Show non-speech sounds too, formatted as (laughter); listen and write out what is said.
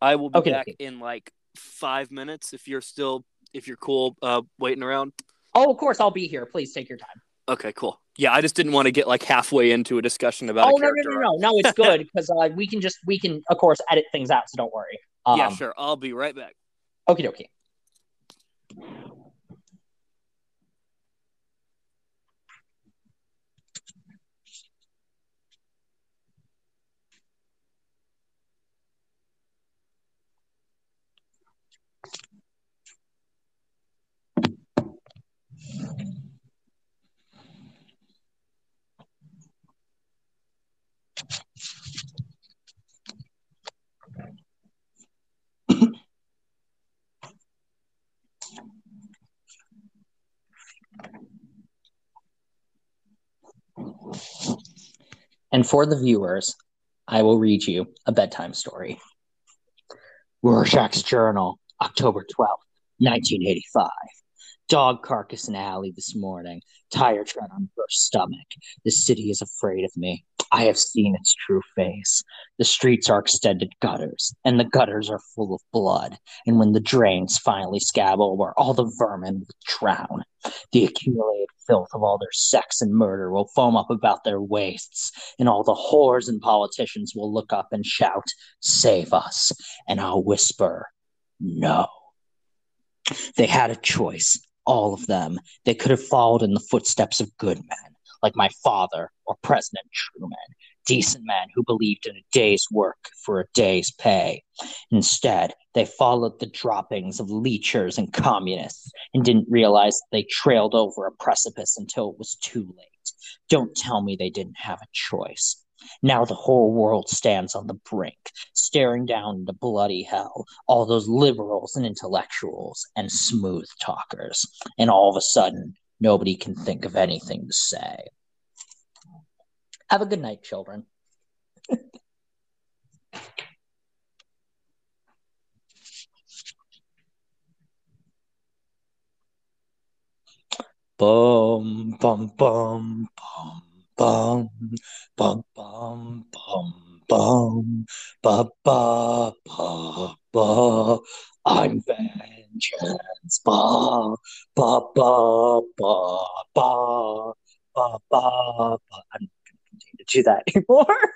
I will be Okay, back okay. in like five minutes if you're still if you're cool uh, waiting around. Oh, of course I'll be here. Please take your time. Okay, cool. Yeah, I just didn't want to get like halfway into a discussion about. Oh no no no no no! It's (laughs) good because uh, we can just we can of course edit things out, so don't worry. Um, yeah, sure. I'll be right back. Okie dokie. And for the viewers, I will read you a bedtime story. Rorschach's Journal, October 12th, 1985. Dog carcass in alley this morning. Tire tread on burst stomach. The city is afraid of me. I have seen its true face. The streets are extended gutters, and the gutters are full of blood. And when the drains finally scab over, all the vermin will drown. The accumulated filth of all their sex and murder will foam up about their waists, and all the whores and politicians will look up and shout, Save us. And I'll whisper, No. They had a choice, all of them. They could have followed in the footsteps of good men, like my father or President Truman, decent men who believed in a day's work for a day's pay. Instead, they followed the droppings of leechers and communists and didn't realize they trailed over a precipice until it was too late. Don't tell me they didn't have a choice. Now the whole world stands on the brink, staring down into bloody hell, all those liberals and intellectuals and smooth talkers. And all of a sudden, nobody can think of anything to say. Have a good night, children. (laughs) Bum bum bum bum bum bum bum bum bum ba ba ba ba I'm vengeance. Ba, ba, ba, ba, ba, ba, ba, ba. I'm not going to continue to do that (laughs) anymore.